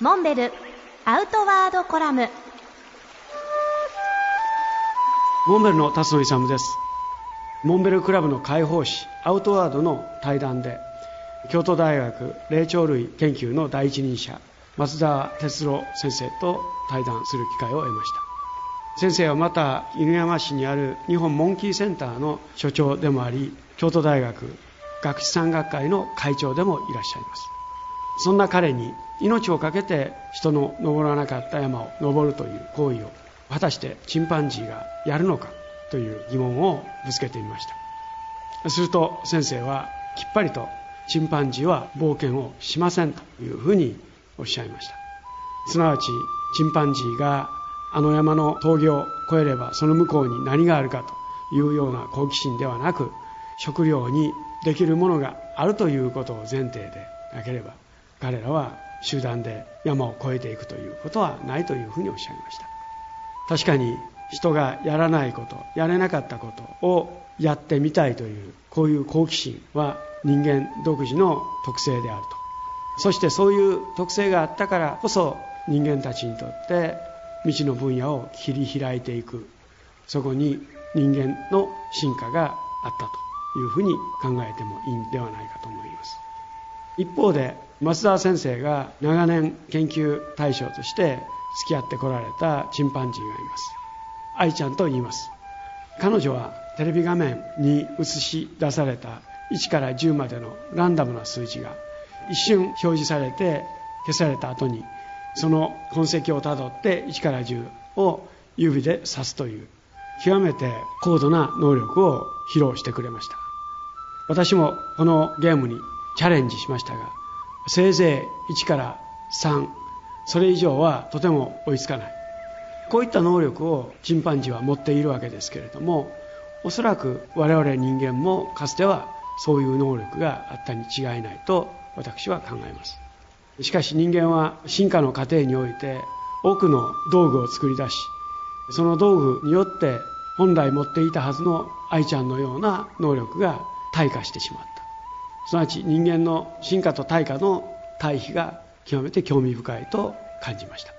モンベルアウトワードコラム。モンベルの辰野勇です。モンベルクラブの開放誌アウトワードの対談で京都大学霊長類研究の第一人者松田哲郎先生と対談する機会を得ました。先生はまた犬山市にある日本モンキーセンターの所長でもあり京都大学学士山学会の会長でもいらっしゃいます。そんな彼に命を懸けて人の登らなかった山を登るという行為を果たしてチンパンジーがやるのかという疑問をぶつけてみました。すると先生はきっぱりとチンパンジーは冒険をしませんというふうにおっしゃいました。すなわちチンパンジーがあの山の峠を越えればその向こうに何があるかというような好奇心ではなく食料にできるものがあるということを前提でなければ彼らは集団で山を越えていくということはないというふうにおっしゃいました。確かに人がやらないことやれなかったことをやってみたいというこういう好奇心は人間独自の特性であると。そしてそういう特性があったからこそ人間たちにとって未知の分野を切り開いていく。そこに人間の進化があったというふうに考えてもいいんではないかと思います。一方で松沢先生が長年研究対象として付き合ってこられたチンパンジーがいます。愛ちゃんと言います。彼女はテレビ画面に映し出された1から10までのランダムな数字が一瞬表示されて消された後にその痕跡をたどって1から10を指で指すという極めて高度な能力を披露してくれました。私もこのゲームにチャレンジしましたがせいぜい1から3それ以上はとても追いつかない。こういった能力をチンパンジーは持っているわけですけれどもおそらく我々人間もかつてはそういう能力があったに違いないと私は考えます。しかし人間は進化の過程において多くの道具を作り出しその道具によって本来持っていたはずの愛ちゃんのような能力が退化してしまった。すなわち人間の進化と対価の対比が極めて興味深いと感じました。